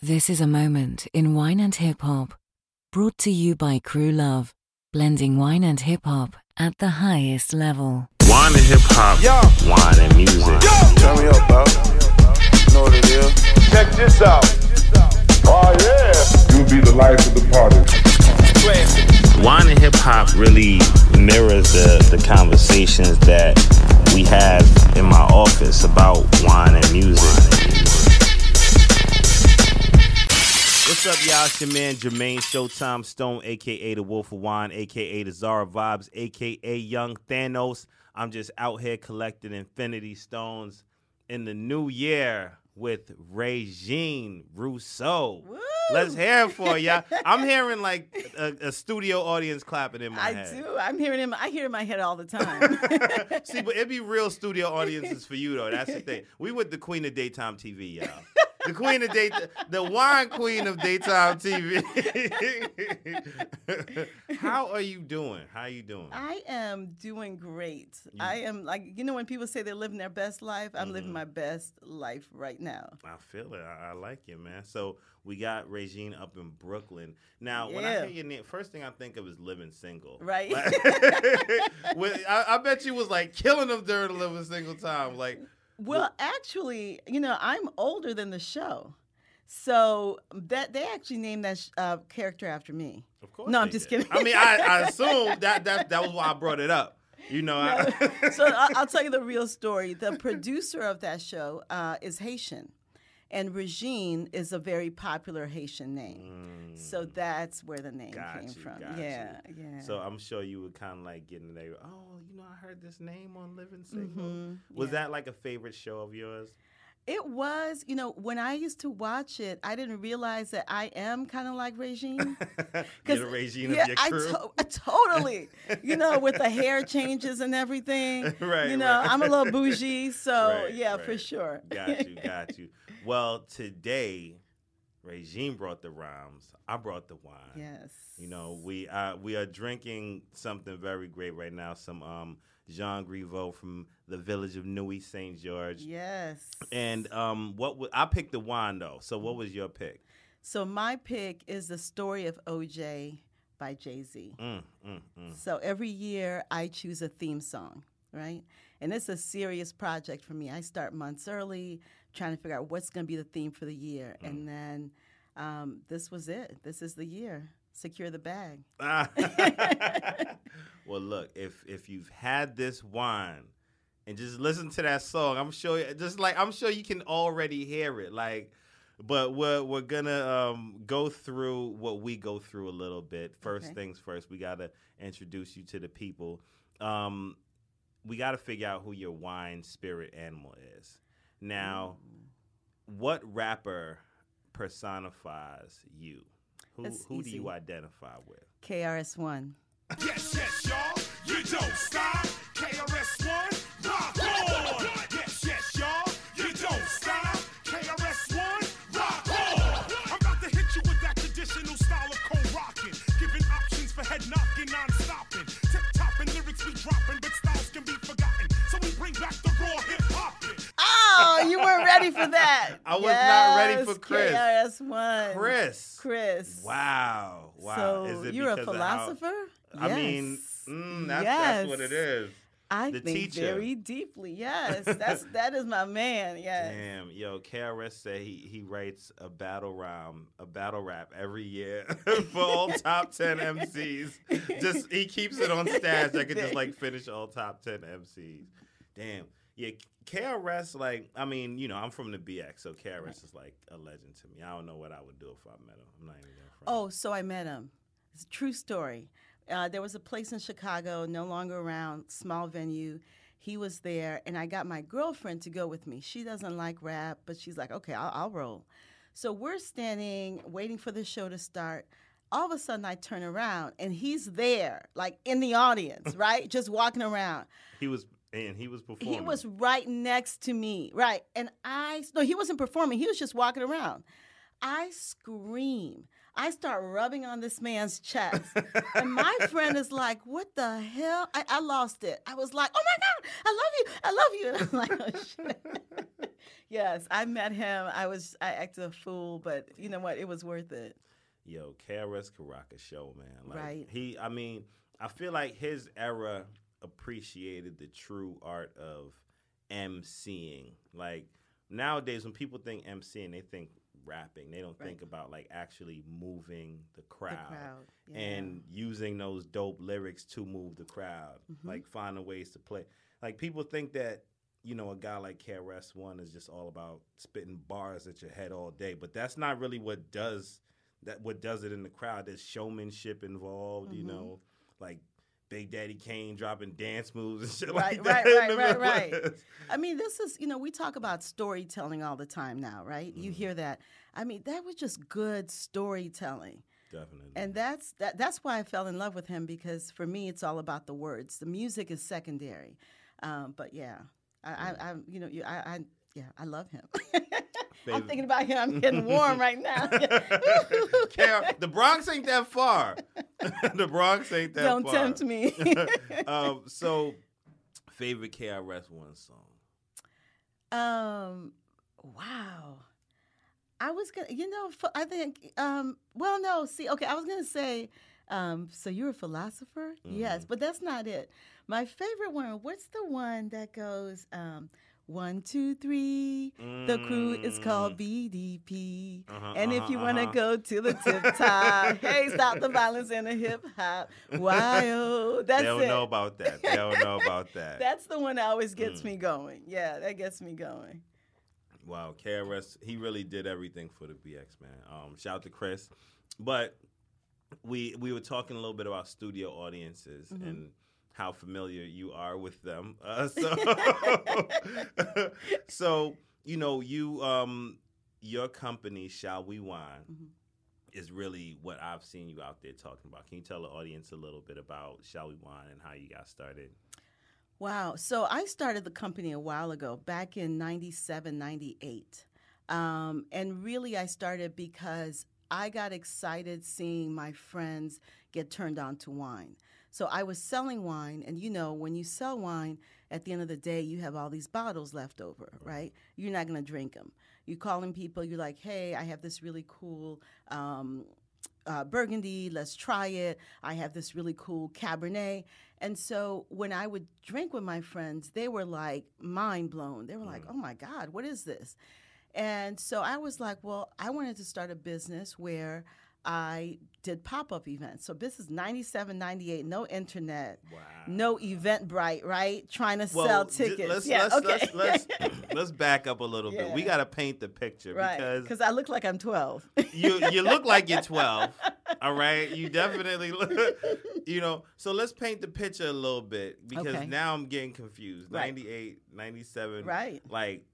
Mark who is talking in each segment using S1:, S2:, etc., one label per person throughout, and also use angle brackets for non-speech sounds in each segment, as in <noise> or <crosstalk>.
S1: This is a moment in wine and hip hop, brought to you by Crew Love, blending wine and hip hop at the highest level.
S2: Wine and hip hop,
S3: Yo.
S2: wine and music.
S3: Turn me up, bro. Know what it is. Check this out. Oh, yeah.
S4: You'll be the life of the party.
S2: Wine and hip hop really mirrors the, the conversations that we have in my office about wine and music. What's up, y'all? It's your man Jermaine Showtime Stone, aka the Wolf of Wine, aka the Zara Vibes, aka Young Thanos. I'm just out here collecting Infinity Stones in the new year with Regine Rousseau. Let's hear it for y'all. <laughs> I'm hearing like a, a studio audience clapping in my
S5: I
S2: head.
S5: I do. I'm hearing him. I hear in my head all the time. <laughs>
S2: See, but it'd be real studio <laughs> audiences for you though. That's the thing. We with the queen of daytime TV, y'all. The queen of day, the wine queen of daytime TV. <laughs> How are you doing? How are you doing?
S5: I am doing great. I am like you know when people say they're living their best life, I'm
S2: Mm-hmm.
S5: living my best life right now.
S2: I feel it. I, I like it, man. So we got Regine up in Brooklyn. Now, when I
S5: Yeah.
S2: hear your name, first thing I think of is living single.
S5: Right. <laughs> <laughs>
S2: With- I, I bet you was like killing them during the living single time. Like,
S5: Well, actually, you know, I'm older than the show. So that they actually named that sh- uh, character after me.
S2: of course.
S5: No, I'm just
S2: did.
S5: kidding.
S2: I mean, I, I <laughs> assume that that that was why I brought it up. You know, I,
S5: so <laughs> I'll tell you the real story. The producer of that show uh, is Haitian, and Regine is a very popular Haitian name. So that's where the name
S2: Mm. Got
S5: came
S2: you,
S5: from.
S2: got you.
S5: yeah, yeah.
S2: So I'm sure you were kind of like getting there. Oh, you know, I heard this name on Living Single.
S5: Mhm,
S2: Was
S5: yeah.
S2: that like a favorite show of yours?
S5: It was, you know, when I used to watch it, I didn't realize that I am kind of like Regine. <laughs>
S2: You're the Regine
S5: yeah,
S2: of your
S5: I
S2: crew.
S5: to- I totally, you know, with the <laughs> hair changes and everything.
S2: Right,
S5: You know,
S2: right.
S5: I'm a little bougie, so <laughs>
S2: Right,
S5: yeah, for sure.
S2: got you, got you. Well, today, Regine brought the rhymes. I brought the wine.
S5: yes.
S2: You know, we uh, we are drinking something very great right now. Some um, Jean Grivot from the village of Nuits-Saint-Georges.
S5: Yes.
S2: And um, what w- I picked the wine though. So what was your pick?
S5: So my pick is the story of OJ by Jay Z.
S2: Mm, mm, mm.
S5: So every year I choose a theme song, right? And it's a serious project for me. I start months early trying to figure out what's going to be the theme for the year.
S2: Mm.
S5: And then um, this was it. This is the year. Secure the bag. <laughs>
S2: well, look, if if you've had this wine and just listen to that song, I'm sure just like I'm sure you can already hear it. Like, but we're we're gonna um, go through what we go through a little bit. First
S5: Okay.
S2: things first, we gotta introduce you to the people. Um, we gotta figure out who your wine spirit animal is. Now, what rapper personifies you? Who
S5: That's
S2: who do you identify with?
S5: KRS1.
S6: Yes, yes, y'all. You don't stop. KRS-One, rock
S5: ready for that. <laughs>
S2: I was not ready for Chris.
S5: KRS1.
S2: Chris.
S5: Chris.
S2: Wow. Wow.
S5: So
S2: Is it
S5: you're a
S2: of how-
S5: philosopher?
S2: I mean, mm, that's, that's what it is.
S5: I
S2: the
S5: think
S2: teacher.
S5: very deeply. Yes, that's <laughs> that is my man. Yes.
S2: Damn, yo, KRS said he, he writes a battle rhyme, a battle rap every year <laughs> for all top ten MCs. Just he keeps it on stage. I could just like finish all top ten MCs. Damn, yeah, KRS. Like, I mean, you know, I'm from the BX, so KRS is like a legend to me. I don't know what I would do if I met him. I'm not even gonna front.
S5: Oh, so I met him. It's a true story. Uh, there was a place in Chicago, no longer around, small venue. He was there, and I got my girlfriend to go with me. She doesn't like rap, but she's like, okay, I'll, I'll roll. So we're standing, waiting for the show to start. All of a sudden, I turn around, and he's there, like in the audience, <laughs> right? Just walking around.
S2: He was and he was performing.
S5: He was right next to me, right? And I no, he wasn't performing. He was just walking around. I scream. I start rubbing on this man's chest, and my <laughs> friend is like, "What the hell?" I, I lost it. I was like, "Oh my god, I love you, I love you." And <laughs> I'm like, "Oh shit." <laughs> yes, I met him. I was I acted a fool, but you know what? It was worth it.
S2: Yo, KRS Caracas show, man. Like,
S5: Right.
S2: He, I mean, I feel like his era appreciated the true art of emceeing. Like nowadays, when people think emceeing, they think rapping. They don't think about like actually moving the crowd,
S5: crowd, yeah.
S2: and using those dope lyrics to move the crowd.
S5: Mm-hmm.
S2: Like finding ways to play. Like people think that. You know, a guy like KRS One is just all about spitting bars at your head all day, but that's not really what does that what does it in the crowd. There's showmanship involved, you
S5: Mm-hmm.
S2: know, like Big Daddy Kane dropping dance moves and <laughs> shit
S5: Right,
S2: like that.
S5: right, right, right, right. I mean, this is, you know, we talk about storytelling all the time now, right?
S2: Mm-hmm.
S5: You hear that. I mean, that was just good storytelling.
S2: Definitely.
S5: And that's that, that's why I fell in love with him because for me it's all about the words. The music is secondary. Um, but yeah, I, I, I you know, I, I yeah, I love him. <laughs> I'm thinking about him. I'm getting warm <laughs> right now. <laughs>
S2: K- the Bronx ain't that far. <laughs> the Bronx ain't that far.
S5: Don't tempt me.
S2: um, so, favorite KRS One song?
S5: Um, wow. I was gonna, you know, I think, um, well, no, see, okay, I was gonna say, um, so you're a philosopher? Yes, but that's not it. My favorite one, what's the one that goes, um, one, two, three. The crew is called BDP.
S2: Uh-huh,
S5: and if
S2: uh-huh,
S5: you want to
S2: uh-huh.
S5: go to the tip <laughs> top, hey, stop the violence in the hip hop. Wow, <laughs> that's
S2: they don't
S5: it.
S2: know about that. <laughs> They don't know about that.
S5: That's the one that always gets
S2: Mm.
S5: me going. Yeah, that gets me going.
S2: Wow, KRS, he really did everything for the BX man. Um, shout out to Chris, but we we were talking a little bit about studio audiences
S5: Mm-hmm.
S2: and how familiar you are with them. Uh, so, <laughs> <laughs> so you know, you um, your company, Shall We Wine,
S5: Mm-hmm.
S2: is really what I've seen you out there talking about. Can you tell the audience a little bit about Shall We Wine and how you got started?
S5: Wow. So I started the company a while ago, back in 97, 98. Um, and really, I started because I got excited seeing my friends get turned on to wine. So I was selling wine, and you know, when you sell wine, at the end of the day, you have all these bottles left over, right? You're not going to drink them. You're calling people, you're like, hey, I have this really cool um, uh, Burgundy, let's try it. I have this really cool Cabernet. And so when I would drink with my friends, they were like mind blown. They were like, oh my God, what is this? And so I was like, well, I wanted to start a business where I did pop up events. So this is 97, 98, no internet,
S2: Wow.
S5: no Eventbrite, right? Trying to
S2: Well,
S5: sell tickets.
S2: Let's,
S5: yeah,
S2: let's,
S5: okay.
S2: let's, let's, <laughs> let's back up a little bit. We got to paint the picture
S5: right.
S2: because
S5: Because I look like I'm 12.
S2: you you look like you're 12. <laughs> All right, you definitely look. <laughs> You know, so let's paint the picture a little bit because
S5: Okay.
S2: now I'm getting confused.
S5: Right.
S2: 98, 97.
S5: Right.
S2: Like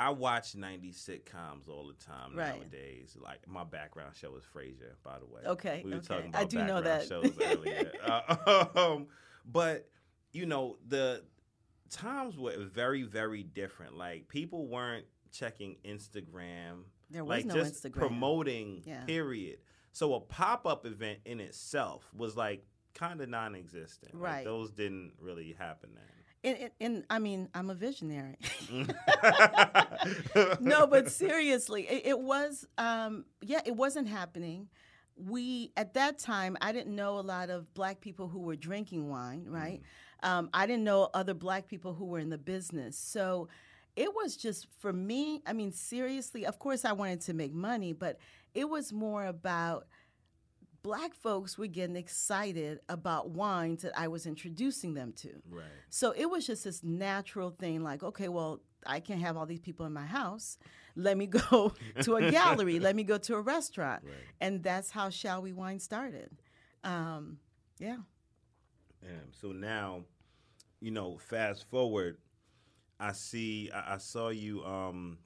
S2: I watch 90 sitcoms all the time
S5: Right.
S2: nowadays. Like my background show is Frasier, by the way.
S5: Okay,
S2: we were
S5: okay.
S2: talking
S5: I
S2: about
S5: do know that.
S2: shows earlier. <laughs> Uh, <laughs> um, but you know the times were very very different. Like people weren't checking Instagram.
S5: There was
S2: like
S5: no
S2: just
S5: Instagram.
S2: promoting.
S5: Yeah.
S2: Period. So a pop up event in itself was like kind of non existent.
S5: Right.
S2: those didn't really happen then.
S5: And, and, and I mean, I'm a visionary.
S2: no, <laughs>
S5: no, but <laughs> seriously, it, it was, um, yeah, it wasn't happening. We, at that time, I didn't know a lot of black people who were drinking wine, right? Um, I didn't know other black people who were in the business. So it was just, for me, I mean, seriously, of course, I wanted to make money, but it was more about black folks were getting excited about wines that I was introducing them to.
S2: Right.
S5: So it was just this natural thing like, okay, well, I can't have all these people in my house. Let me <laughs> go to a gallery. Let me go to a restaurant.
S2: Right.
S5: And that's how Shall We Wine started. Um, yeah.
S2: Damn. So now, you know, fast forward, I see, I, I saw you um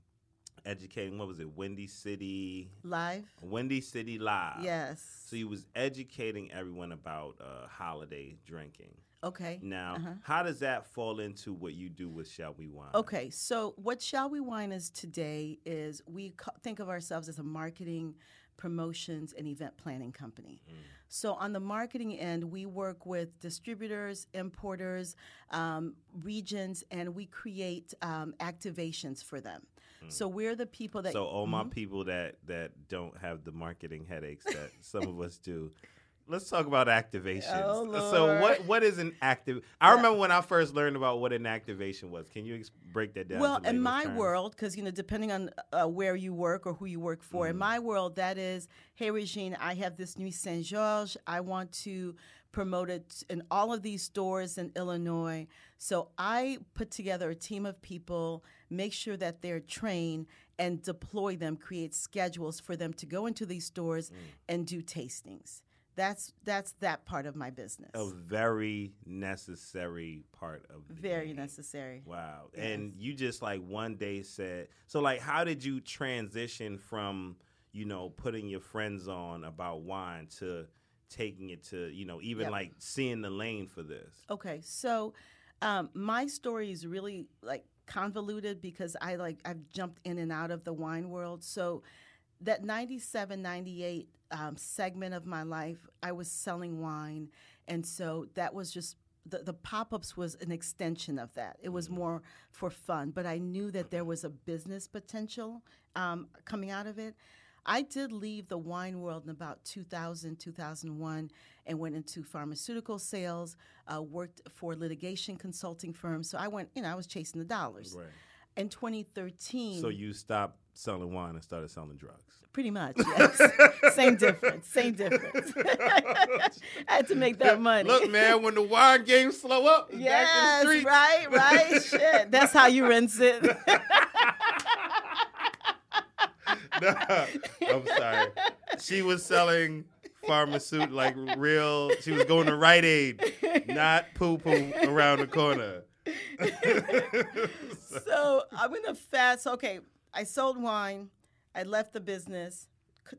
S2: educating. What was it? Windy City,
S5: Live?
S2: Windy City Live.
S5: Yes.
S2: So you was educating everyone about uh, holiday drinking.
S5: Okay.
S2: Now,
S5: Uh-huh.
S2: how does that fall into what you do with Shall We Wine?
S5: Okay, so what Shall We Wine is today is we think of ourselves as a marketing, promotions, and event planning company. So on the marketing end, we work with distributors, importers, um, regions, and we create um, activations for them. So we're the people that.
S2: So all my
S5: Mhm.
S2: people that that don't have the marketing headaches that some of us do. Let's talk about activations.
S5: Oh,
S2: so what what is an active? I remember when I first learned about what an activation was. Can you ex- break that down?
S5: Well, in my
S2: terms?
S5: world, because you know, depending on uh, where you work or who you work for,
S2: Mm-hmm.
S5: in my world, that is, hey, Regine, I have this Nuits-Saint-Georges. I want to promote it in all of these stores in Illinois. So I put together a team of people, make sure that they're trained, and deploy them, create schedules for them to go into these stores
S2: Mm.
S5: and do tastings. That's that's that part of my business.
S2: a very necessary part of the
S5: Very
S2: game.
S5: necessary.
S2: Wow. And you just like one day said, so like, how did you transition from, you know, putting your friends on about wine to taking it to, you know, even
S5: Yep.
S2: like seeing the lane for this?
S5: Okay, so um, my story is really like convoluted because I like I've jumped in and out of the wine world. So that 97, 98 um, segment of my life, I was selling wine, and so that was just the, the pop-ups was an extension of that. It was more for fun, but I knew that there was a business potential um, coming out of it. I did leave the wine world in about 2000, 2001, and went into pharmaceutical sales, uh, worked for litigation consulting firms. So I went, you know, I was chasing the dollars.
S2: Right.
S5: In 2013,
S2: So you stopped selling wine and started selling drugs.
S5: pretty much, <laughs> yes. same difference, same difference. I <laughs> had to make that money.
S2: Look, man, when the wine game slow up, it's back in the
S5: Yes, right, right. Shit, that's how you rinse it. <laughs> <laughs>
S2: I'm sorry. She was selling pharmaceutical, like real. She was going to Rite Aid, not poo poo around the corner. <laughs> <laughs>
S5: so I'm gonna fast. Okay, I sold wine. I left the business.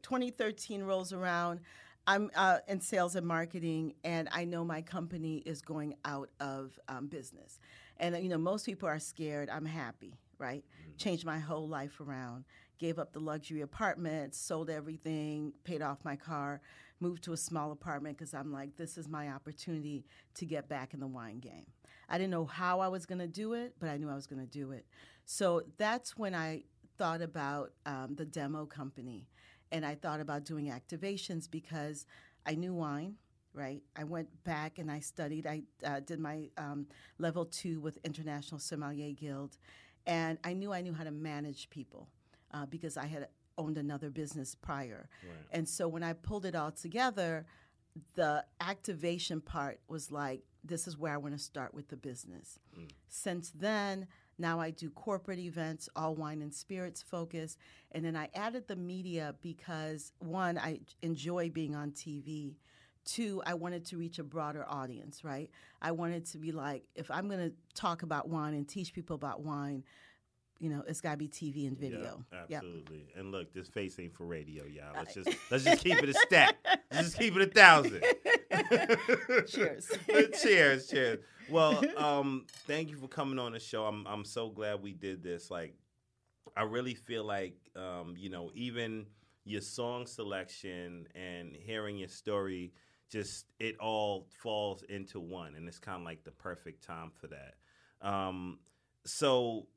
S5: 2013 rolls around. I'm uh, in sales and marketing, and I know my company is going out of um, business. And you know, most people are scared. I'm happy, right? Changed my whole life around. Gave up the luxury apartment, sold everything, paid off my car, moved to a small apartment because I'm like, this is my opportunity to get back in the wine game. I didn't know how I was going to do it, but I knew I was going to do it. So that's when I thought about um, the demo company. And I thought about doing activations because I knew wine, right? I went back and I studied. I uh, did my um, level two with International Sommelier Guild. And I knew I knew how to manage people uh, because I had owned another business prior. And so when I pulled it all together, the activation part was like, this is where I want to start with the business. Since then, now I do corporate events, all wine and spirits focus. And then I added the media because one, I enjoy being on TV. Two, I wanted to reach a broader audience, right? I wanted to be like, if I'm going to talk about wine and teach people about wine, you know, it's got to be TV and video. Yep.
S2: absolutely. And look, this face ain't for radio, y'all. Let's just let's just keep it a stack. Let's just keep it a thousand. <laughs>
S5: Cheers. <laughs>
S2: cheers, cheers. Well, um, thank you for coming on the show. I'm I'm so glad we did this. Like, I really feel like um, you know, even your song selection and hearing your story, just it all falls into one, and it's kind of like the perfect time for that. Um, so,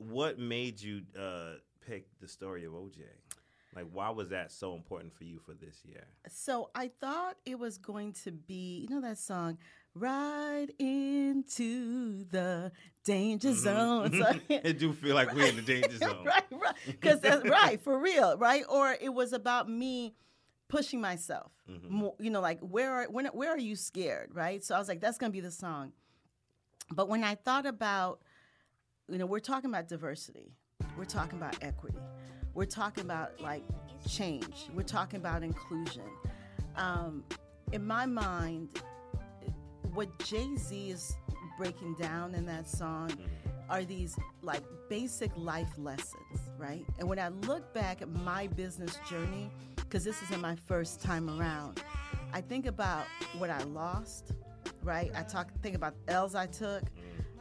S2: what made you uh, pick the story of OJ? Like, why was that so important for you for this year?
S5: So I thought it was going to be, you know, that song, Right into the Danger Zone. So- <laughs> <laughs>
S2: it do feel like we're in the danger zone.
S5: right, right. Because that's right, for real, right? Or it was about me pushing myself.
S2: Mhm.
S5: More, you know, like where are when, where are you scared, right? So I was like, that's gonna be the song. But when I thought about, you know, we're talking about diversity, we're talking about equity, we're talking about like change, we're talking about inclusion. Um, in my mind, what Jay Z is breaking down in that song are these like basic life lessons, right? And when I look back at my business journey, because this isn't my first time around, I think about what I lost right? I talk think about L's I took.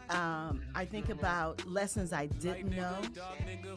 S5: Um, I think about lessons I didn't know,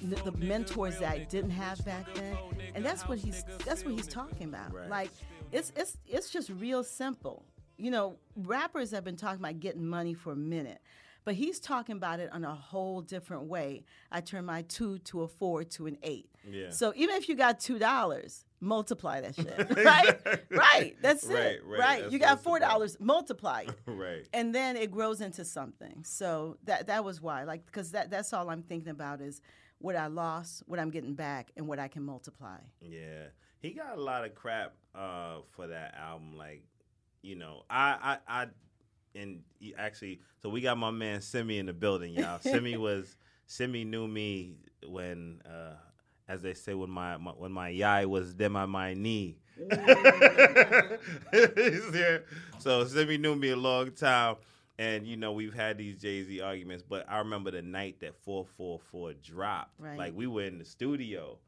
S5: the mentors that I didn't have back then, and that's what he's that's what he's talking about.
S2: Right.
S5: Like it's it's it's just real simple. You know, rappers have been talking about getting money for a minute, but he's talking about it on a whole different way. I turn my two to a four to an eight.
S2: Yeah.
S5: So even if you got two dollars, multiply that shit. <laughs> right? right. That's
S2: Right,
S5: it.
S2: right.
S5: Right.
S2: That's-
S5: you got four dollars, multiply it. <laughs>
S2: right.
S5: And then it grows into something. So that that was why. Like because that that's all I'm thinking about is what I lost, what I'm getting back, and what I can multiply.
S2: Yeah, he got a lot of crap uh, for that album. Like, you know, I, I, I, and he actually, so we got my man Simi in the building, y'all. <laughs> Simi was, Simi knew me when, uh, as they say, when my, my when my yai was them on my knee. <laughs> He's there. So Simi knew me a long time. And you know we've had these Jay Z arguments, but I remember the night that 444 dropped.
S5: Right.
S2: Like we were in the studio,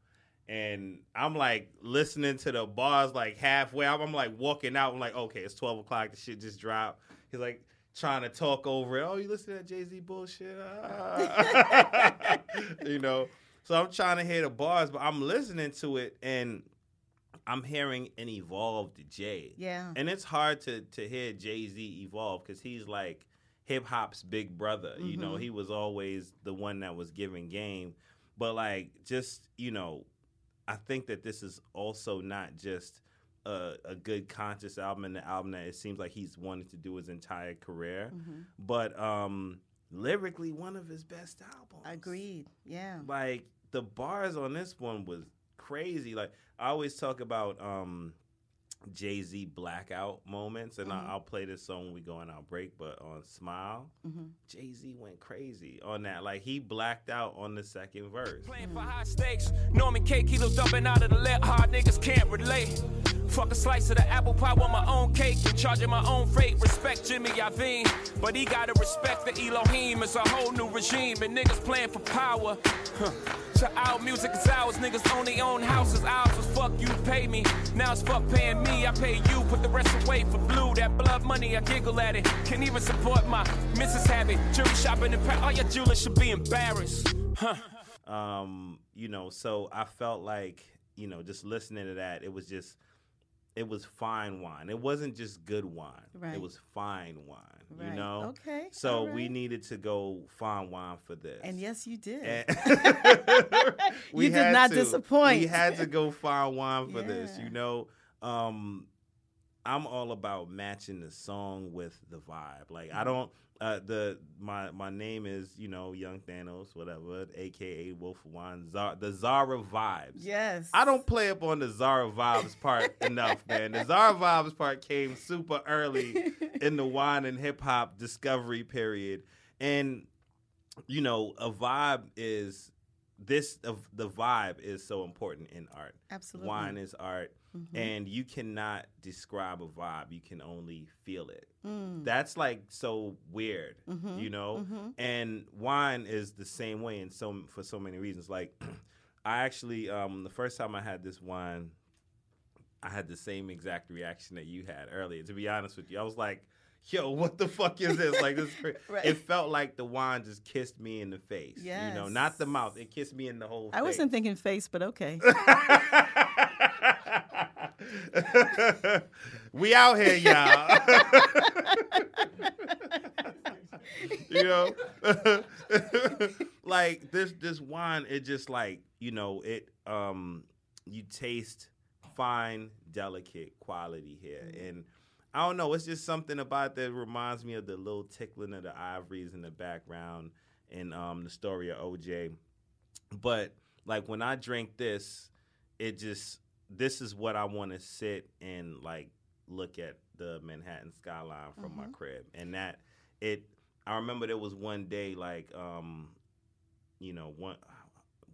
S2: and I'm like listening to the bars like halfway. I'm, I'm like walking out. I'm like, okay, it's 12 o'clock. The shit just dropped. He's like trying to talk over it. Oh, you listen to that Jay Z bullshit? Ah. <laughs> you know. So I'm trying to hear the bars, but I'm listening to it and I'm hearing an evolved Jay.
S5: Yeah.
S2: And it's hard to to hear Jay Z evolve because he's like hip hop's big brother. You know,
S5: Mhm.
S2: he was always the one that was giving game. But like, just you know, I think that this is also not just a, a good conscious album and the album that it seems like he's wanted to do his entire career,
S5: hmm
S2: but um lyrically one of his best albums.
S5: Agreed. Yeah.
S2: Like the bars on this one was crazy. Like I always talk about um Jay Z blackout moments, and
S5: Mhm.
S2: I, I'll play this song when we go on our break. But on Smile,
S5: hmm
S2: Jay Z went crazy on that. Like he blacked out on the second verse.
S4: Playing for high stakes. Norman K. Kilo dumping out of the left. Hard niggas can't relate. Fuck a slice of the apple pie with my own cake and charging my own freight. Respect Jimmy Iovine, but he gotta respect the Elohim. It's a whole new regime and niggas playing for power. Huh. So our music is ours. Niggas only own houses. Ours was fuck you pay me. Now it's fuck paying me. I pay you. Put the rest away for blue. That blood money, I giggle at it. Can't even support my missus habit. Jewelry shopping in Paris. All your jewelers should be embarrassed. Huh.
S2: Um, you know, so I felt like you know just listening to that, it was just it was fine wine. It wasn't just good wine.
S5: Right.
S2: It was fine wine.
S5: Right.
S2: You know.
S5: Okay.
S2: So
S5: all
S2: we needed to go fine wine for this.
S5: And yes, you did. <laughs> <laughs> You did not
S2: to.
S5: disappoint.
S2: We had to go find wine for this. You know, um, I'm all about matching the song with the vibe. Like
S5: Mm-hmm.
S2: I don't. Uh, the my my name is you know Young Thanos, whatever, aka Wolf of Wine. Zara, the Zara vibes.
S5: yes.
S2: I don't play up on the Zara vibes part <laughs> enough, man. The Zara vibes part came super early in the wine and hip hop discovery period, and you know, a vibe is this. Of the vibe is so important in art.
S5: Absolutely.
S2: Wine is art,
S5: Mhm.
S2: and you cannot describe a vibe. You can only feel it.
S5: Mm.
S2: That's like so weird,
S5: Mhm.
S2: you know.
S5: Mhm.
S2: And wine is the same way and so for so many reasons. Like, <clears throat> I actually, um, the first time I had this wine, I had the same exact reaction that you had earlier. To be honest with you, I was like, "Yo, what the fuck is this?" Like this. <laughs>
S5: Right.
S2: It felt like the wine just kissed me in the face. Yeah. You know, not the mouth. It kissed me in the whole.
S5: I wasn't thinking face, but okay. <laughs>
S2: we out here, y'all. you know, <laughs> like this this wine, it just like you know it. Um, you taste fine, delicate quality here, and I don't know. It's just something about that reminds me of the little tickling of the ivories in the background in um, the story of OJ. But like when I drink this, it just this is what I want to sit and like look at the Manhattan skyline from my crib, and that it. I remember there was one day like um, you know one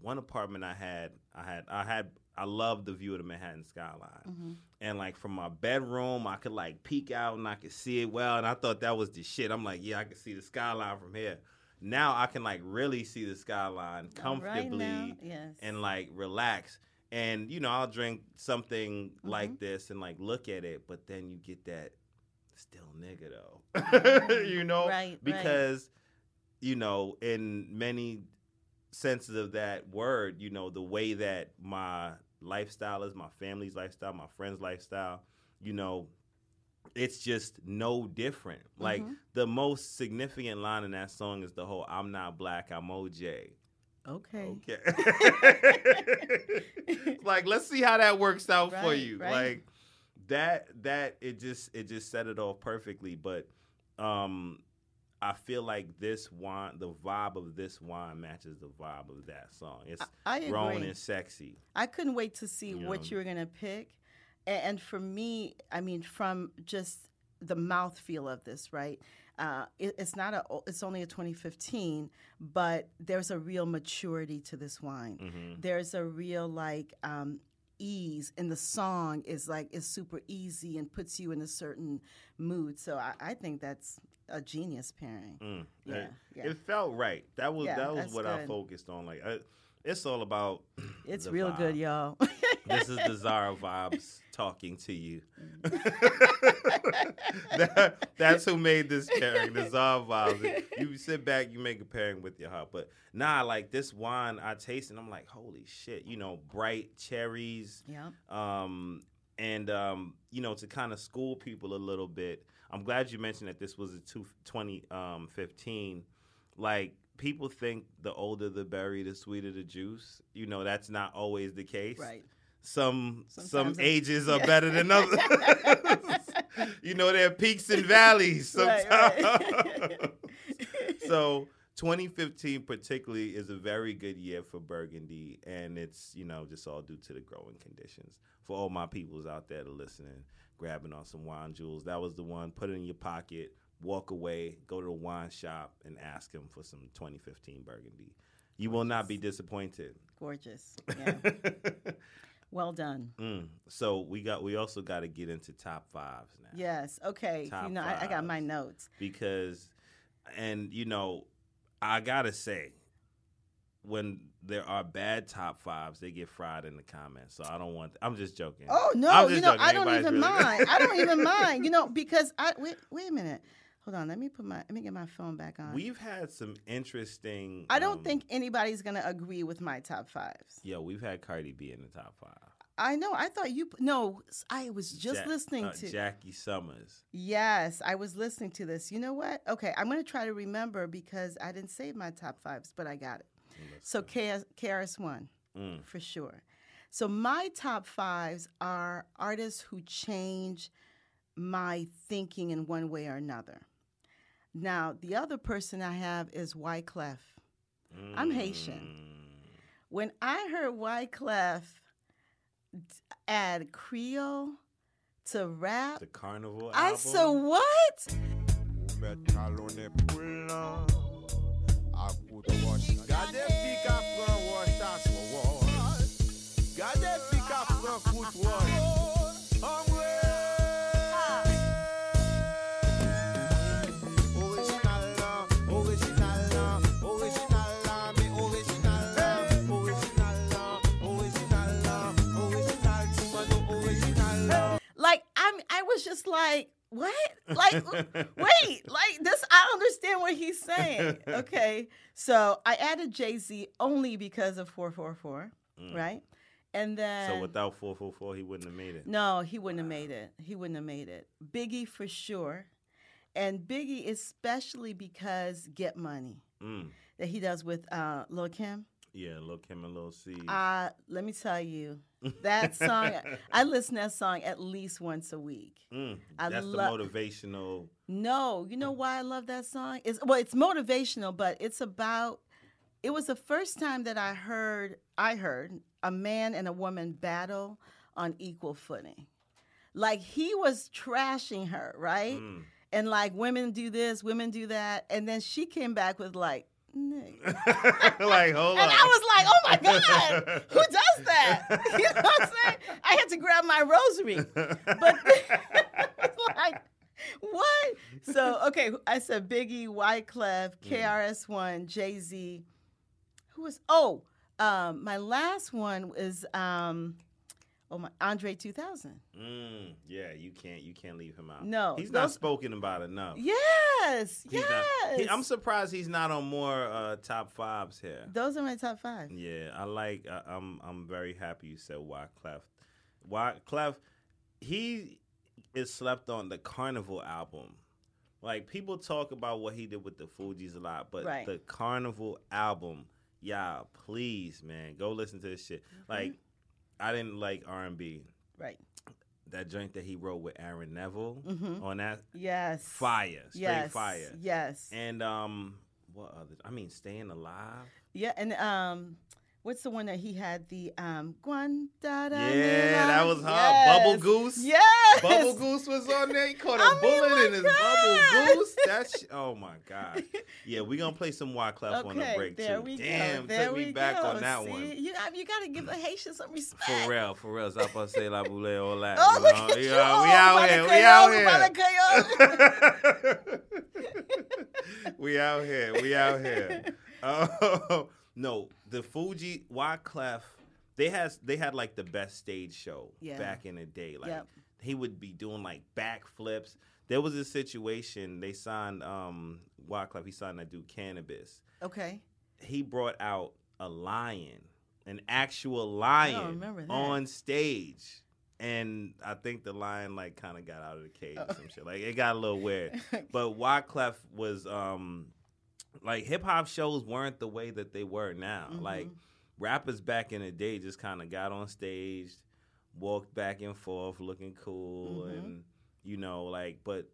S2: one apartment I had I had I had I loved the view of the Manhattan skyline
S5: Mhm.
S2: and like from my bedroom I could like peek out and I could see it well and I thought that was the shit. I'm like, yeah, I can see the skyline from here. Now I can like really see the skyline comfortably
S5: now, yes.
S2: and like relax. And you know, I'll drink something
S5: Mm-hmm.
S2: like this and like look at it, but then you get that still nigga though. <laughs> <laughs> you know,
S5: Right, right.
S2: because you know, in many senses of that word, you know, the way that my lifestyle is, my family's lifestyle, my friends' lifestyle, you know, it's just no different. Like
S5: Mm-hmm.
S2: the most significant line in that song is the whole "I'm not black, I'm OJ."
S5: Okay.
S2: Okay. <laughs> <laughs> like, let's see how that works out for you.
S5: right.
S2: Like that that it just it just set it off perfectly. But um I feel like this wine the vibe of this wine matches the vibe of that song. It's
S5: I- I
S2: grown
S5: agree.
S2: and sexy.
S5: I couldn't wait to see
S2: You
S5: what
S2: know.
S5: you were gonna pick, A- and, for me, I mean, from just the mouth feel of this, right? Uh, it, it's not a. It's only a 2015, but there's a real maturity to this wine.
S2: Mm-hmm.
S5: There's a real like um, ease, and the song is like is super easy and puts you in a certain mood. So I, I think that's a genius pairing.
S2: Mm.
S5: Yeah,
S2: It,
S5: yeah.
S2: it felt right. That was
S5: Yeah,
S2: that was what I focused on. Like I, it's all about <clears throat>
S5: It's real good, y'all. <laughs>
S2: This is the Zara vibes talking to you.
S5: Mm. <laughs>
S2: That- that's who made this pairing, the Zara vibes. You sit back, you make a pairing with your heart. But nah, like this wine I taste and I'm like, holy shit, you know, bright cherries.
S5: yeah.
S2: Um, and um, you know, to kind of school people a little bit. I'm glad you mentioned that this was a two, 2015. Like people think the older the berry, the sweeter the juice. You know, that's not always the case
S5: Right.
S2: some some
S5: Sometimes it-
S2: ages are
S5: yeah.
S2: better than <laughs> others. <laughs> you know, there are peaks and valleys sometimes.
S5: right. <laughs>
S2: so 2015 particularly is a very good year for Burgundy, and it's you know just all due to the growing conditions. For all my peoples out there to listening, grabbing on some wine jewels, that was the one. Put it in your pocket, walk away, go to the wine shop, and ask them for some 2015 Burgundy. You will not be disappointed.
S5: Gorgeous. <laughs> Yeah. well done.
S2: Mm. So we got we also got to get into top fives now.
S5: Yes. Okay.
S2: Top
S5: you know, I, I got my notes.
S2: Because and you know, I gotta say, when there are bad top fives, they get fried in the comments. So I don't want I'm just joking.
S5: Oh no, you know,
S2: joking.
S5: I don't
S2: Everybody's
S5: even
S2: really
S5: mind. I don't even <laughs> mind. You know, because I wait wait a minute. Hold on, let me put my let me get my phone back on.
S2: We've had some interesting
S5: I don't
S2: um,
S5: think anybody's gonna agree with my top fives.
S2: Yeah, we've had Cardi B in the top five.
S5: I know. I thought you. No, I was just
S2: Ja-
S5: listening
S2: uh,
S5: to.
S2: Jackie Summers.
S5: Yes, I was listening to this. You know what? Okay, I'm gonna try to remember because I didn't save my top fives, but I got it. So KS, KRS One
S2: Mm.
S5: for sure. So my top fives are artists who change my thinking in one way or another. Now the other person I have is Wyclef. I'm Haitian.
S2: Mm.
S5: When I heard Wyclef add Creole to rap,
S2: The Carnival
S5: I
S2: album.
S5: said, "What? Was just like, what? Like <laughs> wait, like this I understand what he's saying. <laughs> Okay. So I added Jay-Z only because of 444, right? And then
S2: Mm. So without 444, he wouldn't have made it.
S5: No, he wouldn't have made it. He wouldn't have made it. Biggie for sure. And Biggie especially because Get Money
S2: Mm.
S5: that he does with uh Lil Kim.
S2: Yeah, Lil Kim and Lil Cease.
S5: Uh, let me tell you, that song <laughs> I listen to that song at least once a week.
S2: Mm,
S5: I
S2: that's
S5: lo-
S2: the motivational.
S5: No, you know why I love that song? It's well, it's motivational, but it's about it was the first time that I heard I heard a man and a woman battle on equal footing. Like he was trashing her, right?
S2: Mm.
S5: And like women do this, women do that, and then she came back with like nigga. <laughs>
S2: like, hold
S5: And
S2: on.
S5: I was like, oh my <laughs> God, who does that? <laughs> You know what I'm saying? I had to grab my rosary. But like, what? So, okay, I said Biggie, Wyclef, KRS1, Jay Z. Who was, oh, um, my last one is, um, Oh my, Andre 2000.
S2: Mm, yeah, you can't you can't leave him out.
S5: No,
S2: he's not spoken about enough.
S5: Yes,
S2: He's
S5: yes.
S2: not- he- I'm surprised he's not on more uh, top fives here.
S5: Those are my top five.
S2: Yeah, I like. I, I'm I'm very happy you said Wyclef. Wyclef, he is slept on the Carnival album. Like people talk about what he did with the Fugees a lot, but
S5: Right.
S2: the Carnival album, yeah, please, man, go listen to this shit.
S5: Mm-hmm.
S2: Like, I didn't like R and B.
S5: Right.
S2: That joint that he wrote with Aaron Neville
S5: Mhm.
S2: on that
S5: Yes.
S2: fire, straight
S5: yes.
S2: fire.
S5: Yes.
S2: And um, what other? I mean, Staying Alive.
S5: yeah, and um, what's the one that he had the um, Guan da da
S2: Yeah, that was hard. Bubble Goose.
S5: Yes.
S2: Bubble Goose was on there. He caught a <laughs>
S5: I
S2: bullet in his
S5: God.
S2: Bubble Goose. That's <laughs> oh my god. Yeah, we're gonna play some Wyclef on the break
S5: there
S2: too.
S5: we
S2: Damn,
S5: go. There
S2: took me
S5: we
S2: back
S5: go.
S2: on that
S5: See,
S2: one.
S5: You, got- you got to give the Haitians some respect.
S2: For real, for real. Zapa say la boule, all that.
S5: Oh,
S2: you
S5: look
S2: know?
S5: at you.
S2: We out here. We out here. we out here. We out here. Oh no, the Fugee Wyclef. They has they had like the best stage show
S5: Yeah.
S2: back in the day. Like
S5: Yep.
S2: he would be doing like backflips. There was a situation they signed um Wyclef. He signed that dude Canibus.
S5: Okay.
S2: He brought out a lion, an actual lion on stage. And I think the lion like kind of got out of the cage
S5: Oh.
S2: or some shit. Like it got a little weird. <laughs> But Wyclef was um like hip hop shows weren't the way that they were now.
S5: Mm-hmm.
S2: Like rappers back in the day just kind of got on stage, walked back and forth looking cool
S5: Mhm.
S2: and you know like but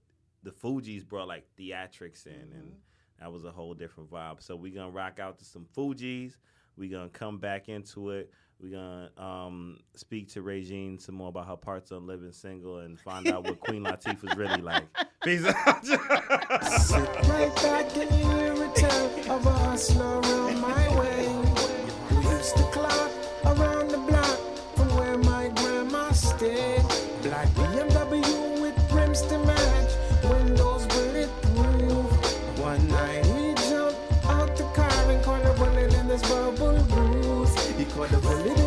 S2: the Fugees brought like theatrics in and
S5: Mm-hmm.
S2: that was a whole different vibe. So we're gonna rock out to some Fugees. We're gonna come back into it. We're gonna um, speak to Regine some more about her parts on Living Single and find out what Queen <laughs> Latifah's really like. Peace out.
S7: Right back in the return of a hustler around my way. We used to clock around the block from where my grandma stayed. Black BMW with rims to match, windows bulletproof. One night we jumped out the car and caught a bullet in his bubble goose. He caught a bullet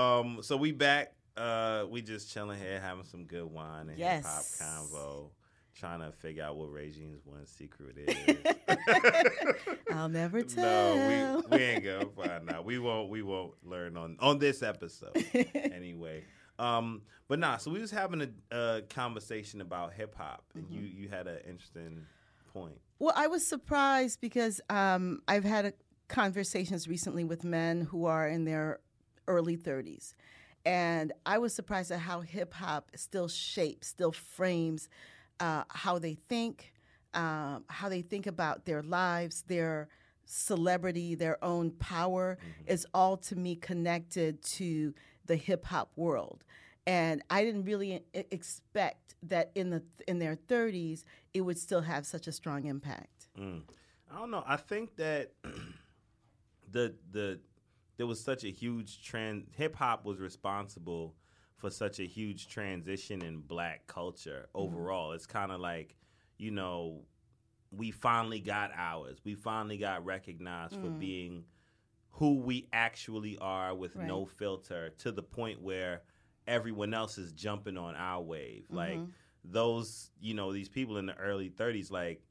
S2: um, so we back. Uh, we just chilling here, having some good wine and hip hop convo, trying to figure out what Regine's one secret is. <laughs>
S5: I'll never tell. <laughs>
S2: no, we, we ain't gonna find out. We won't. We won't learn on on this episode <laughs> anyway. Um, but nah. So we was having a, a conversation about hip hop, and you
S5: Mm-hmm.
S2: you had an interesting point.
S5: Well, I was surprised because um, I've had a, conversations recently with men who are in their early 30s. And I was surprised at how hip hop still shapes, still frames uh, how they think, um, how they think about their lives, their celebrity, their own power is all to me connected to the hip hop world. And I didn't really expect that in the in their 30s it would still have such a strong impact.
S2: Mm. I don't know. I think that <clears throat> the the there was such a huge trend. Hip hop was responsible for such a huge transition in black culture mm-hmm. overall. It's kind of like, you know, we finally got ours. We finally got recognized for mm-hmm. being who we actually are with no filter to the point where everyone else is jumping on our wave. Like mm-hmm. those, you know, these people in the early 30s, like,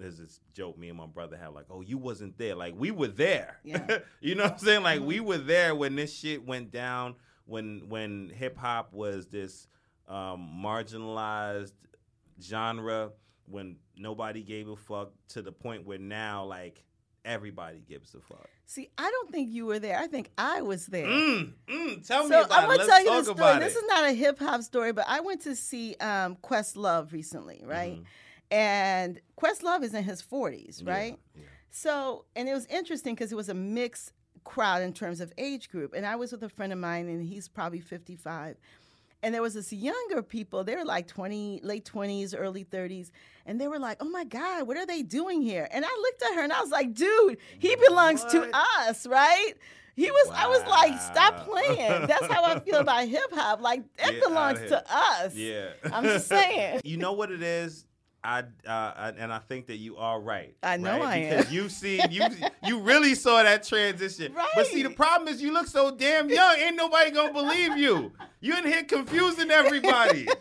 S2: there's this joke me and my brother have, like, oh, you wasn't there. Like, we were there.
S5: Yeah. <laughs>
S2: you know what I'm saying? Like, we were there when this shit went down, when when hip hop was this um, marginalized genre, when nobody gave a fuck, to the point where now, like, everybody gives a fuck.
S5: See, I don't think you were there. I think I was there.
S2: Mm, mm, tell me
S5: So
S2: about
S5: I'm gonna tell you the story. This is not a hip hop story, but I went to see um, Questlove recently, right?
S2: Mm-hmm.
S5: And Questlove is in his 40s, right?
S2: yeah.
S5: So, and it was interesting because it was a mixed crowd in terms of age group. And I was with a friend of mine, and he's probably 55. And there was this younger people, they were like 20, late 20s, early 30s. And they were like, oh my God, what are they doing here? And I looked at her and I was like, dude, he belongs to us, right? He was, I was like, stop playing. That's how I feel <laughs> about hip hop. Like, that
S2: Get
S5: belongs to us.
S2: Yeah.
S5: I'm just saying. <laughs>
S2: you know what it is? I, uh, and I think that you are right.
S5: I know
S2: right?
S5: I am.
S2: because you see you you really saw that transition. Right. <laughs> But see, the problem is you look so damn young. Ain't nobody gonna believe you. You in here confusing everybody. <laughs>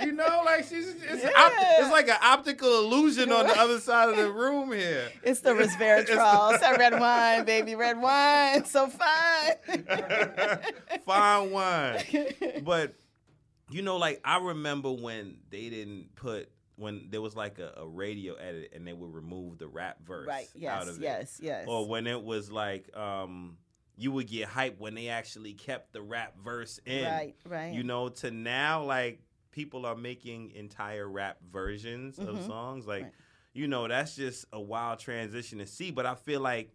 S2: You know, like she's it's, op- it's like an optical illusion on the other side of the <laughs> room here.
S5: It's the resveratrol. It's that red wine, baby, red wine. So fine.
S2: Fine wine. But you know, like I remember when they didn't put when there was like a, a radio edit and they would remove the rap verse
S5: right. Yes.
S2: out of it.
S5: Yes. Yes.
S2: Or when it was like um you would get hype when they actually kept the rap verse in.
S5: Right. Right.
S2: You know, to now like people are making entire rap versions of
S5: Mhm.
S2: songs. Like,
S5: Right.
S2: you know, that's just a wild transition to see. But I feel like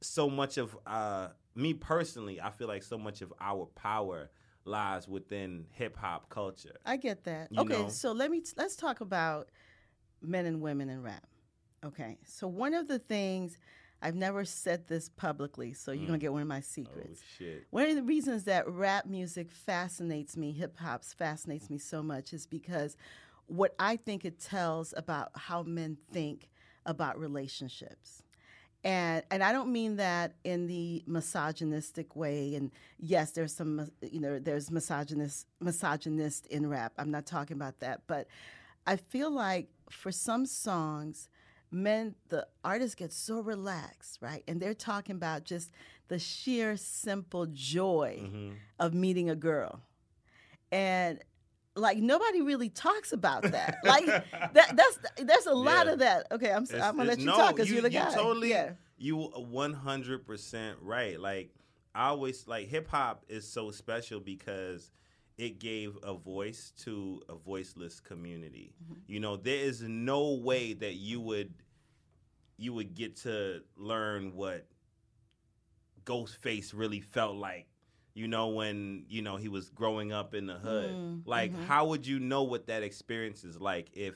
S2: so much of uh me personally, I feel like so much of our power lies within hip hop culture.
S5: I get that.
S2: You
S5: okay,
S2: know?
S5: so let me let's talk about men and women in rap. Okay, so one of the things I've never said this publicly, so you're gonna mm. get one of my
S2: Oh
S5: secrets.
S2: shit.
S5: One of the reasons that rap music fascinates me, hip hop fascinates me so much, is because what I think it tells about how men think about relationships. And and I don't mean that in the misogynistic way. And yes, there's some you know there's misogynist misogynist in rap. I'm not talking about that, but I feel like for some songs, men the artists get so relaxed, right? And they're talking about just the sheer simple joy
S2: Mhm.
S5: of meeting a girl. And like nobody really talks about that. <laughs> Like that that's there's a lot
S2: Yeah.
S5: of that. Okay, I'm,
S2: It's-
S5: I'm gonna let you
S2: no,
S5: talk because
S2: you,
S5: you're the
S2: you
S5: guy.
S2: Totally,
S5: yeah.
S2: you one hundred percent right. Like I always like hip hop is so special because it gave a voice to a voiceless community.
S5: Mm-hmm.
S2: You know, there is no way that you would you would get to learn what Ghostface really felt like. You know, when you know he was growing up in the hood.
S5: Mm,
S2: like,
S5: mhm.
S2: how would you know what that experience is like if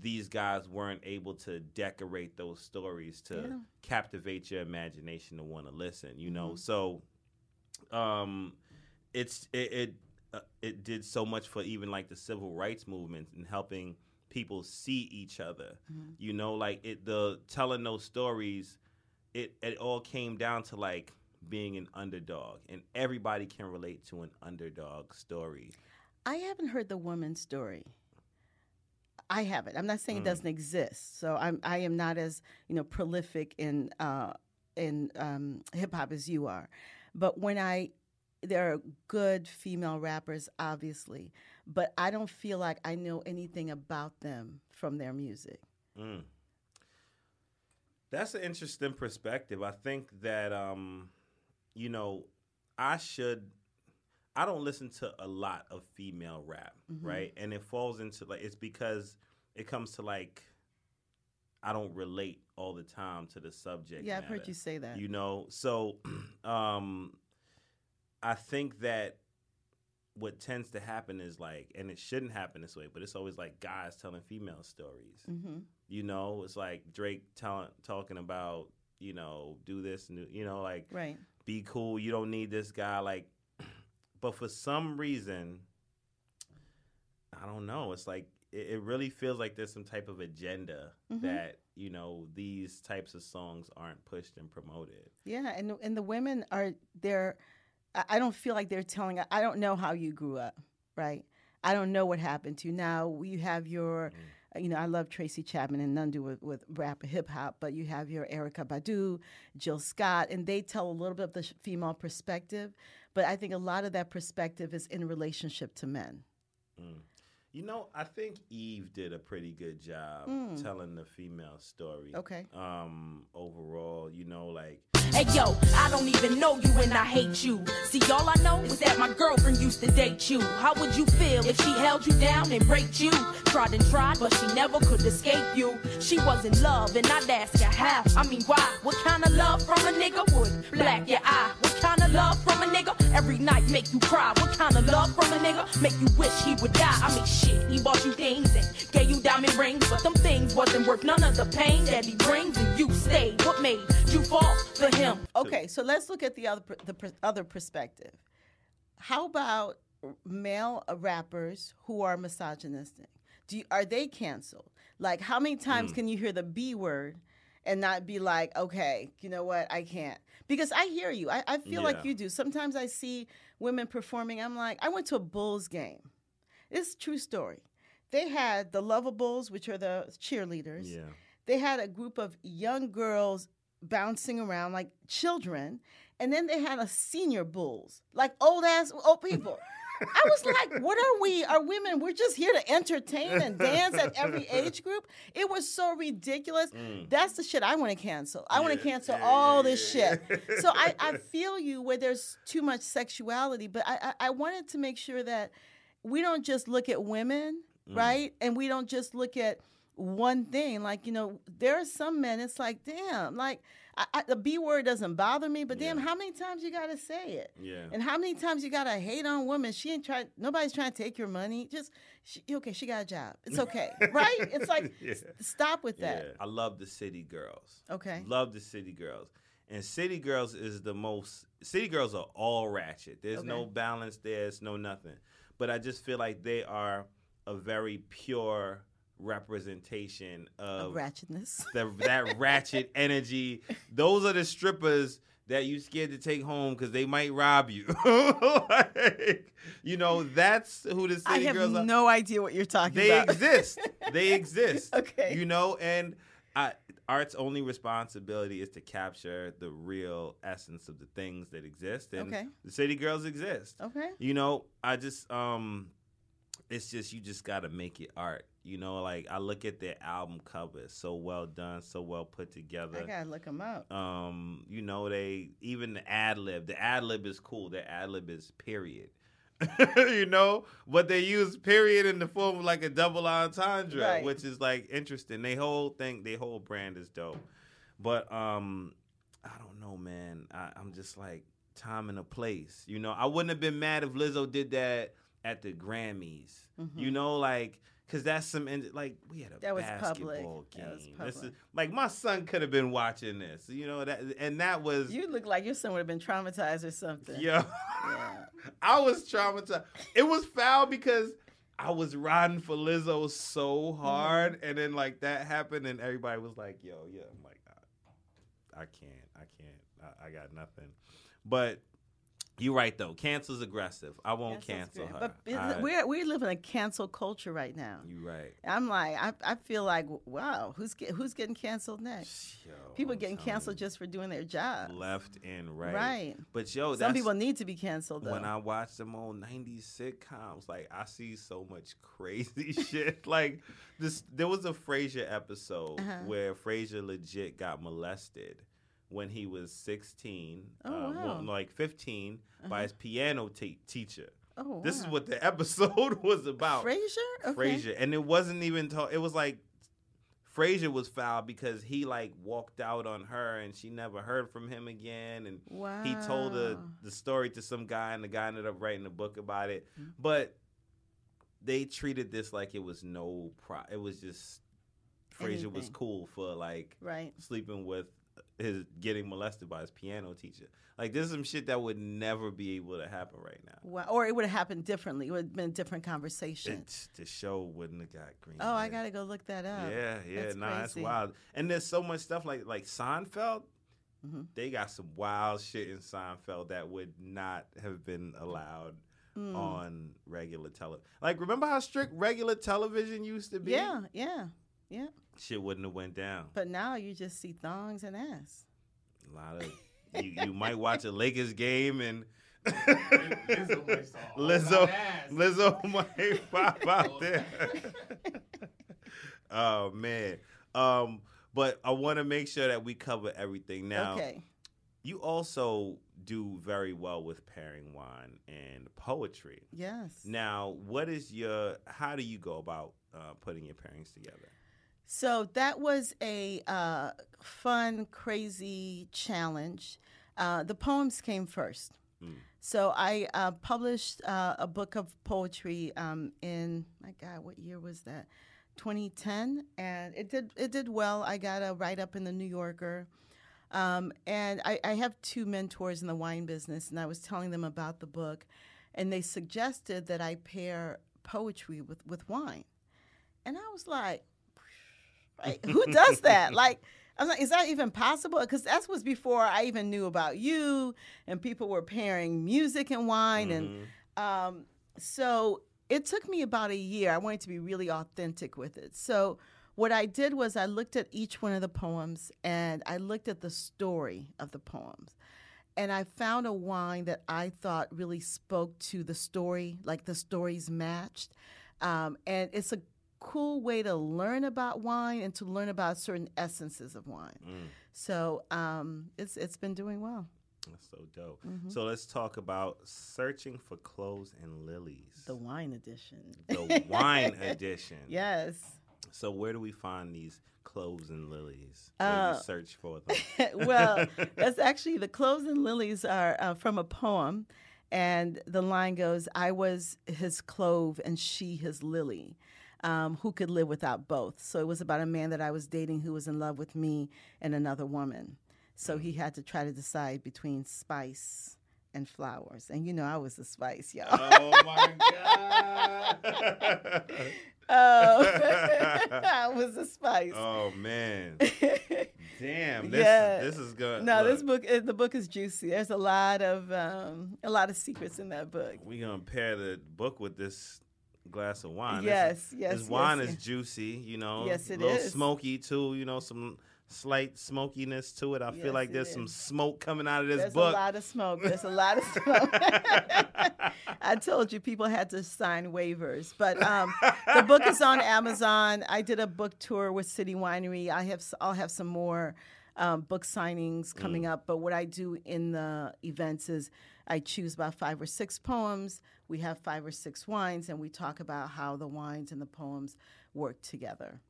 S2: these guys weren't able to decorate those stories to
S5: Yeah.
S2: captivate your imagination to want to listen? You know,
S5: Mhm.
S2: so um, it's it it, uh, it did so much for even like the civil rights movement and helping people see each other.
S5: Mhm.
S2: You know, like it the telling those stories. It it all came down to like being an underdog, and everybody can relate to an underdog story.
S5: I haven't heard the woman's story. I haven't. I'm not saying
S2: Mm.
S5: it doesn't exist. So I'm I am not as you know prolific in uh, in um, hip hop as you are. But when I there are good female rappers, obviously, but I don't feel like I know anything about them from their music.
S2: Mm. That's an interesting perspective. I think that um, you know, I should I don't listen to a lot of female rap,
S5: Mhm.
S2: right? And it falls into like it's because it comes to like I don't relate all the time to the subject.
S5: yeah, I've heard you say that.
S2: You know, so <clears throat> um I think that what tends to happen is like and it shouldn't happen this way, but it's always like guys telling female stories.
S5: hmm
S2: You know, it's like Drake telling talking about, you know, do this and do- you know, like
S5: Right.
S2: Be cool. You don't need this guy. Like, <clears throat> but for some reason, I don't know. It's like it, it really feels like there's some type of agenda
S5: Mhm.
S2: that you know these types of songs aren't pushed and promoted.
S5: Yeah, and and the women are they're. I I don't feel like they're telling. I don't know how you grew up, right? I don't know what happened to you. Now you have your,
S2: Mm.
S5: You know, I love Tracy Chapman and none do with, with rap hip hop, but you have your Erykah Badu, Jill Scott, and they tell a little bit of the female perspective. But I think a lot of that perspective is in relationship to men.
S2: Mm. You know, I think Eve did a pretty good job
S5: Mm.
S2: telling the female story.
S5: Okay.
S2: Um, overall, you know, like
S8: Hey yo, I don't even know you and I hate you. See, all I know is that my girlfriend used to date you. How would you feel if she held you down and raped you? Tried and tried, but she never could escape you. She was in love, and I'd ask her how. I mean, why? What kind of love from a nigga would black your eye? What kind of love from a nigga every night make you cry? What kind of love from a nigga make you wish he would die? I mean, shit, he bought you things and gave you diamond rings, but them things wasn't worth none of the pain that he brings, and you stayed. What made you fall for him?
S5: Okay, so let's look at the other the per- other perspective. How about male uh, rappers who are misogynistic? Do you, are they canceled? Like, how many times
S2: Mm.
S5: can you hear the B word and not be like, okay, you know what, I can't? Because I hear you. I, I feel
S2: Yeah.
S5: like you do. Sometimes I see women performing. I'm like, I went to a Bulls game. A true story. They had the Luvabulls, which are the cheerleaders.
S2: Yeah.
S5: They had a group of young girls bouncing around like children, and then they had a senior bulls, like old ass old people. <laughs> I was like, what are we? Are women? We're just here to entertain and dance at every <laughs> age group. It was so ridiculous. Mm. That's the shit I want to cancel. I want to cancel all this shit. So I, I <laughs> feel you where there's too much sexuality, but I, I, I wanted to make sure that we don't just look at women, mm. right? And we don't just look at one thing. Like, you know, there are some men, it's like, damn, like I, I, the B word doesn't bother me, but damn,
S2: Yeah.
S5: how many times you got to say it?
S2: Yeah.
S5: And how many times you got to hate on women? She ain't trying, nobody's trying to take your money. Just, she, okay, she got a job. It's okay, <laughs> right? It's like, <laughs> s- stop with
S2: Yeah.
S5: that.
S2: I love the City Girls.
S5: Okay.
S2: Love the City Girls. And City Girls is the most City Girls are all ratchet. There's no balance, there's no nothing. But I just feel like they are a very pure representation of
S5: Of ratchetness.
S2: the, that <laughs> ratchet energy. Those are the strippers that you scared to take home because they might rob you. <laughs> Like, you know, that's who the
S5: I
S2: city
S5: have
S2: girls are.
S5: I have no idea what you're talking
S2: They
S5: about.
S2: They exist. <laughs> They exist.
S5: Okay.
S2: You know, and I, art's only responsibility is to capture the real essence of the things that exist. And
S5: Okay.
S2: the city girls exist.
S5: Okay.
S2: You know, I just um it's just you just gotta make it art. You know, like I look at their album covers, so well done, so well put together.
S5: I gotta look them up.
S2: Um, you know, they even the ad lib. The ad lib is cool. The ad lib is period. <laughs> you know, but they use period in the form of like a double entendre,
S5: Right.
S2: which is like interesting. They whole thing, they whole brand is dope. But um, I don't know, man. I, I'm just like time and a place. You know, I wouldn't have been mad if Lizzo did that at the Grammys. You know, like. Cause that's some like we had a.
S5: That was public.
S2: basketball game.
S5: That was
S2: This is like my son could have been watching this, you know that, and that was
S5: You look like your son would have been traumatized or something.
S2: yeah.
S5: Yeah. <laughs>
S2: I was traumatized. It was foul because I was riding for Lizzo so hard,
S5: Mm-hmm.
S2: and then like that happened, and everybody was like, "Yo, yeah." I'm like, I, I can't, I can't, I, I got nothing. But you're right though. Cancel's aggressive. I won't
S5: Cancel's
S2: cancel
S5: great.
S2: her.
S5: But
S2: I-
S5: we're we live in a cancel culture right now.
S2: You're right.
S5: I'm like, I, I feel like, wow, who's get, who's getting canceled next?
S2: Yo,
S5: People getting canceled just for doing their job.
S2: left and right.
S5: Right.
S2: But yo,
S5: Some people need to be canceled though.
S2: when I watch them old '90s sitcoms, like I see so much crazy <laughs> shit. Like this, there was a Frasier episode
S5: Uh-huh.
S2: where Frasier legit got molested when he was 16,
S5: Oh,
S2: uh, well,
S5: wow. Uh-huh.
S2: like 15, by his piano te- teacher.
S5: oh,
S2: This is what the <laughs> episode was about.
S5: Frasier. Okay.
S2: Frasier, and it wasn't even. To- it was like Frasier was foul because he like walked out on her, and she never heard from him again, and
S5: Wow.
S2: he told the the story to some guy, and the guy ended up writing a book about it.
S5: Mm-hmm.
S2: But they treated this like it was no pro. It was just Frasier was cool for like
S5: Right.
S2: sleeping with his getting molested by his piano teacher. Like this is some shit that would never be able to happen right now.
S5: Wow. Or it would have happened differently. It would have been a different conversation.
S2: It's, the show wouldn't have got green.
S5: oh, I gotta go look that up.
S2: Yeah, yeah,
S5: That's
S2: nah,
S5: crazy.
S2: wild. And there's so much stuff like like Seinfeld.
S5: Mhm.
S2: They got some wild shit in Seinfeld that would not have been allowed
S5: Mm.
S2: on regular television. Like, remember how strict regular television used to be?
S5: Yeah, yeah, yeah.
S2: shit wouldn't have went down.
S5: But now you just see thongs and ass.
S2: A lot of you, you might watch a Lakers game and
S9: Lizzo might saw a whole lot
S2: Lizzo. Lizzo might pop <laughs> out there. <laughs> oh man. Um, but I want to make sure that we cover everything now.
S5: okay.
S2: You also do very well with pairing wine and poetry.
S5: Yes.
S2: Now, what is your? How do you go about uh, putting your pairings together?
S5: So that was a uh, fun, crazy challenge. Uh, the poems came first.
S2: Mm.
S5: So I uh, published uh, a book of poetry um, in my God, what year was that? 2010, and it did it did well. I got a write up in the New Yorker, um, and I, I have two mentors in the wine business, and I was telling them about the book, and they suggested that I pair poetry with with wine. And I was like, right, who does <laughs> that? like, I was like, is that even possible? Because that was before I even knew about you, and people were pairing music and wine,
S2: Mm-hmm.
S5: and um, so it took me about a year. I wanted to be really authentic with it. So what I did was I looked at each one of the poems, and I looked at the story of the poems. And I found a wine that I thought really spoke to the story, like the stories matched. Um, and it's a cool way to learn about wine and to learn about certain essences of wine.
S2: Mm.
S5: So um, it's it's been doing well.
S2: That's so dope.
S5: Mm-hmm.
S2: So let's talk about searching for cloves and lilies.
S5: The wine edition.
S2: The <laughs> wine edition.
S5: yes.
S2: So where do we find these cloves and lilies? Where
S5: Uh,
S2: search for them? <laughs>
S5: well, that's actually the cloves and lilies are uh, from a poem, and the line goes, "I was his clove and she his lily." Um, who could live without both? So it was about a man that I was dating who was in love with me and another woman. So he had to try to decide between spice and flowers. And you know, I was the spice, y'all.
S2: oh my god.
S5: Oh, <laughs> <laughs> I was the spice.
S2: oh man. <laughs> Damn. This
S5: Yeah.
S2: this is good.
S5: No,
S2: Look,
S5: this book uh, the book is juicy. There's a lot of um, a lot of secrets in that book.
S2: We gonna pair the book with this glass of wine.
S5: Yes,
S2: is-
S5: yes,
S2: This wine
S5: yes,
S2: is juicy, you know.
S5: Yes, it
S2: a little
S5: is.
S2: smoky too, you know, some slight smokiness to it. I
S5: Yes,
S2: feel like there's some smoke coming out of this
S5: There's
S2: book.
S5: a lot of smoke. There's a lot of smoke. <laughs> I told you people had to sign waivers, but um, the book is on Amazon. I did a book tour with City Winery. I have I'll have some more um, book signings coming up. But what I do in the events is I choose about five or six poems. We have five or six wines, and we talk about how the wines and the poems work together.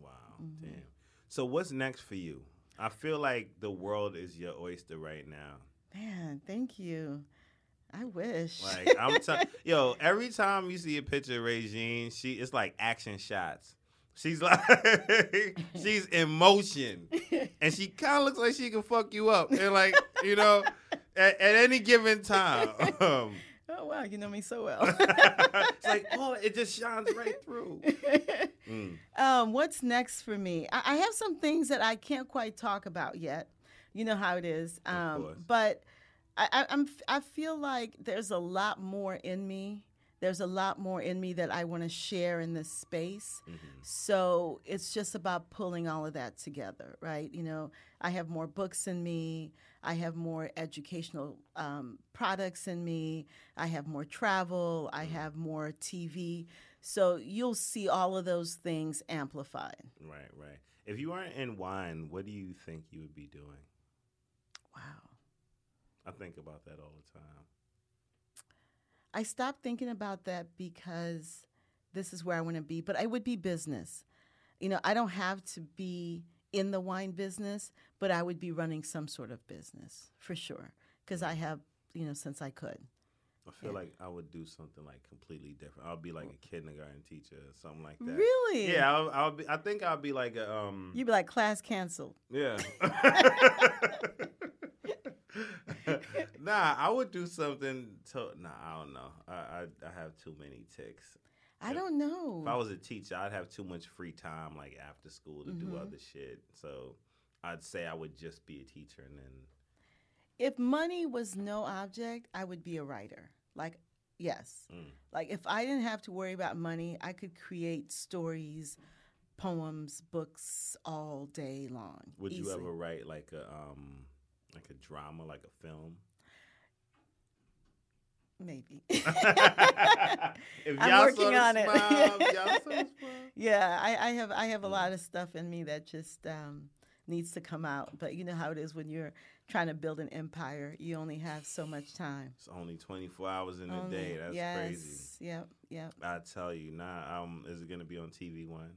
S2: Wow,
S5: Mm-hmm.
S2: damn. So what's next for you? I feel like the world is your oyster right now.
S5: Man, thank you. I wish.
S2: Like I'm t- <laughs> yo, every time you see a picture of Regine, she it's like action shots. She's like <laughs> she's in motion. And she kinda looks like she can fuck you up. And like, you know, <laughs> at, at any given time. Um, <laughs>
S5: oh wow, you know me so well.
S2: it's like, oh, it just shines right through. Mm.
S5: um, what's next for me? I, I have some things that I can't quite talk about yet. You know how it is. Um, but I, I, I'm I feel like there's a lot more in me. There's a lot more in me that I want to share in this space.
S2: Mm-hmm.
S5: So it's just about pulling all of that together, right? You know, I have more books in me. I have more educational um, products in me. I have more travel. I have more TV. So you'll see all of those things amplified.
S2: Right, right. If you weren't in wine, what do you think you would be doing?
S5: Wow.
S2: I think about that all the time.
S5: I stopped thinking about that because this is where I want to be, but I would be business. You know, I don't have to be in the wine business, but I would be running some sort of business for sure because I have, you know, since I could.
S2: I feel like I would do something like completely different. I'll be like a kindergarten teacher or something like that.
S5: Really?
S2: Yeah, I'll, I'll be. I think I'll be like a um.
S5: You'd be like class canceled.
S2: Yeah. <laughs> <laughs> nah, I would do something. To, nah, I don't know. I, I I have too many ticks.
S5: I don't know.
S2: If I was a teacher, I'd have too much free time, like after school, to
S5: Mm-hmm.
S2: do other shit. So I'd say I would just be a teacher, and then
S5: if money was no object, I would be a writer. Like, yes.
S2: Mm.
S5: Like, if I didn't have to worry about money, I could create stories, poems, books all day long.
S2: would you ever write like a um like a drama, like a film?
S5: Maybe. <laughs> <laughs>
S2: if
S5: I'm working on it.
S2: smile, if y'all saw <laughs> smile.
S5: yeah, I, I have I have a
S2: Mm.
S5: lot of stuff in me that just um, needs to come out. But you know how it is when you're trying to build an empire. You only have so much time.
S2: It's only 24 hours in a day. That's
S5: yes,
S2: crazy.
S5: Yep, yep.
S2: I tell you, nah. Um, is it gonna be on TV One?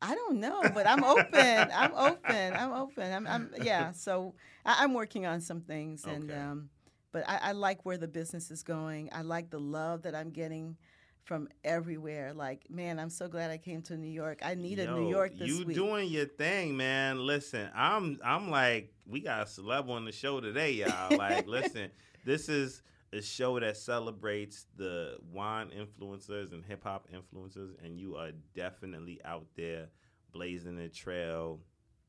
S5: I don't know, but I'm open. I'm open. I'm open. I'm, I'm yeah. So I, I'm working on some things, and
S2: Okay.
S5: um, but I, I like where the business is going. I like the love that I'm getting from everywhere. Like, man, I'm so glad I came to New York. I needed New York this
S2: you
S5: week.
S2: doing your thing, man. Listen, I'm I'm like we got a celeb on the show today, y'all. Like, <laughs> listen, this is a show that celebrates the wine influencers and hip hop influencers, and you are definitely out there blazing the trail.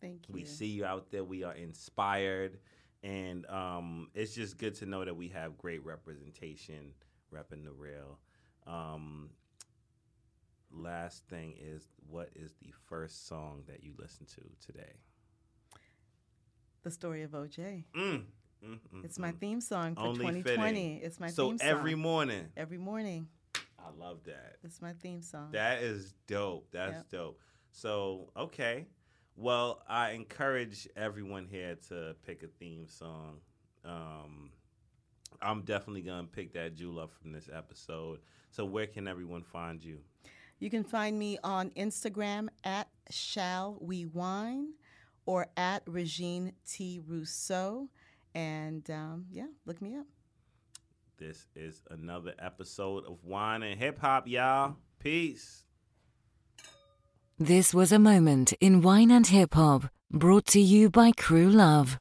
S5: Thank you.
S2: We see you out there. We are inspired, and um, it's just good to know that we have great representation repping the rail. Um, last thing is, what is the first song that you listen to today?
S5: the story of OJ.
S2: Mm. Mm, mm,
S5: It's my
S2: mm.
S5: theme song for
S2: Only
S5: 2020.
S2: fitting.
S5: It's my
S2: so
S5: theme song.
S2: every morning.
S5: every morning.
S2: I love that.
S5: It's my theme song.
S2: That is dope. That's
S5: Yep.
S2: dope. So, okay. Well, I encourage everyone here to pick a theme song. Um, I'm definitely going to pick that jewel up from this episode. So, where can everyone find you?
S5: You can find me on Instagram at Shall We Wine or at Regine T. Rousseau. And um, yeah, look me up.
S2: This is another episode of Wine and Hip Hop, y'all. Peace.
S1: This was a moment in wine and hip hop brought to you by Crew Love.